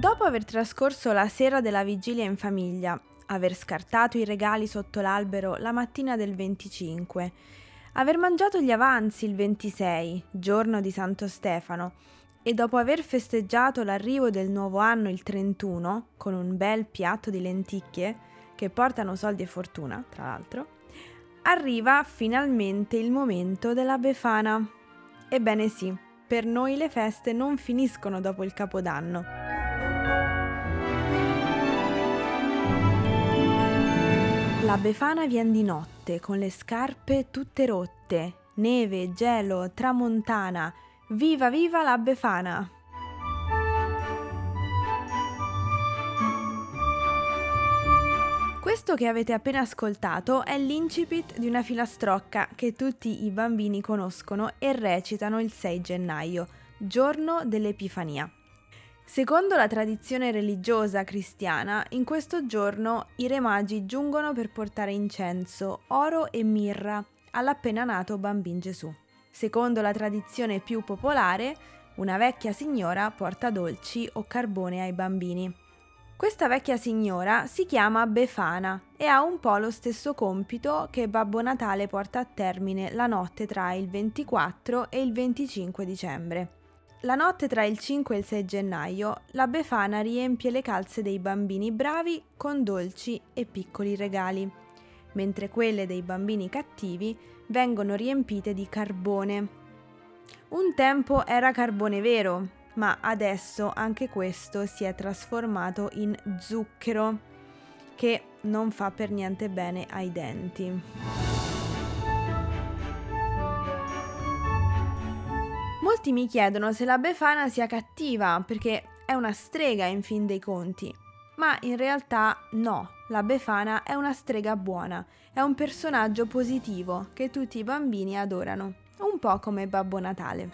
Dopo aver trascorso la sera della vigilia in famiglia, aver scartato i regali sotto l'albero la mattina del 25, aver mangiato gli avanzi il 26, giorno di Santo Stefano, e dopo aver festeggiato l'arrivo del nuovo anno il 31, con un bel piatto di lenticchie, che portano soldi e fortuna, tra l'altro, arriva finalmente il momento della Befana. Ebbene sì, per noi le feste non finiscono dopo il Capodanno. La Befana viene di notte con le scarpe tutte rotte, neve, gelo, tramontana. Viva viva la Befana! Questo che avete appena ascoltato è l'incipit di una filastrocca che tutti i bambini conoscono e recitano il 6 gennaio, giorno dell'Epifania. Secondo la tradizione religiosa cristiana, in questo giorno i re magi giungono per portare incenso, oro e mirra all'appena nato bambin Gesù. Secondo la tradizione più popolare, una vecchia signora porta dolci o carbone ai bambini. Questa vecchia signora si chiama Befana e ha un po' lo stesso compito che Babbo Natale porta a termine la notte tra il 24 e il 25 dicembre. La notte tra il 5 e il 6 gennaio, la Befana riempie le calze dei bambini bravi con dolci e piccoli regali, mentre quelle dei bambini cattivi vengono riempite di carbone. Un tempo era carbone vero, ma adesso anche questo si è trasformato in zucchero, che non fa per niente bene ai denti. Molti mi chiedono se la Befana sia cattiva, perché è una strega in fin dei conti. Ma in realtà no, la Befana è una strega buona, è un personaggio positivo che tutti i bambini adorano, un po' come Babbo Natale.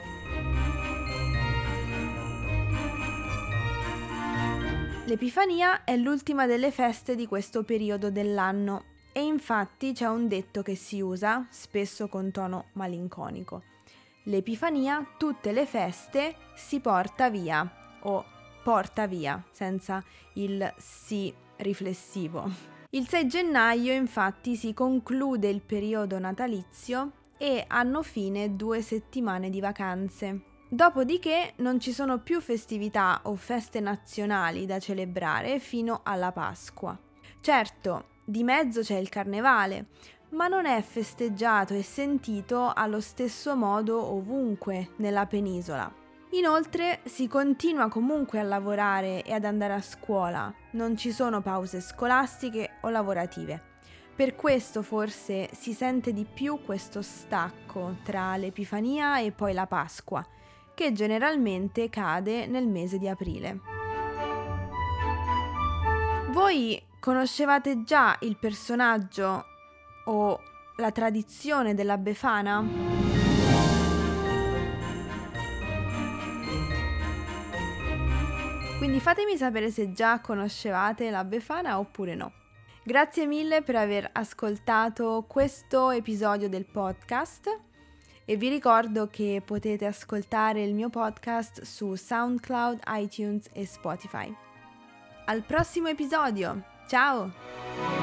L'Epifania è l'ultima delle feste di questo periodo dell'anno e infatti c'è un detto che si usa, spesso con tono malinconico l'Epifania tutte le feste si porta via o porta via senza il si riflessivo. Il 6 gennaio infatti si conclude il periodo natalizio e hanno fine due settimane di vacanze. Dopodiché non ci sono più festività o feste nazionali da celebrare fino alla Pasqua. Certo, di mezzo c'è il carnevale, ma non è festeggiato e sentito allo stesso modo ovunque nella penisola. Inoltre si continua comunque a lavorare e ad andare a scuola, non ci sono pause scolastiche o lavorative. Per questo forse si sente di più questo stacco tra l'Epifania e poi la Pasqua, che generalmente cade nel mese di aprile. Voi conoscevate già il personaggio o la tradizione della Befana? Quindi fatemi sapere se già conoscevate la Befana oppure no. Grazie mille per aver ascoltato questo episodio del podcast e vi ricordo che potete ascoltare il mio podcast su SoundCloud, iTunes e Spotify. Al prossimo episodio! Ciao!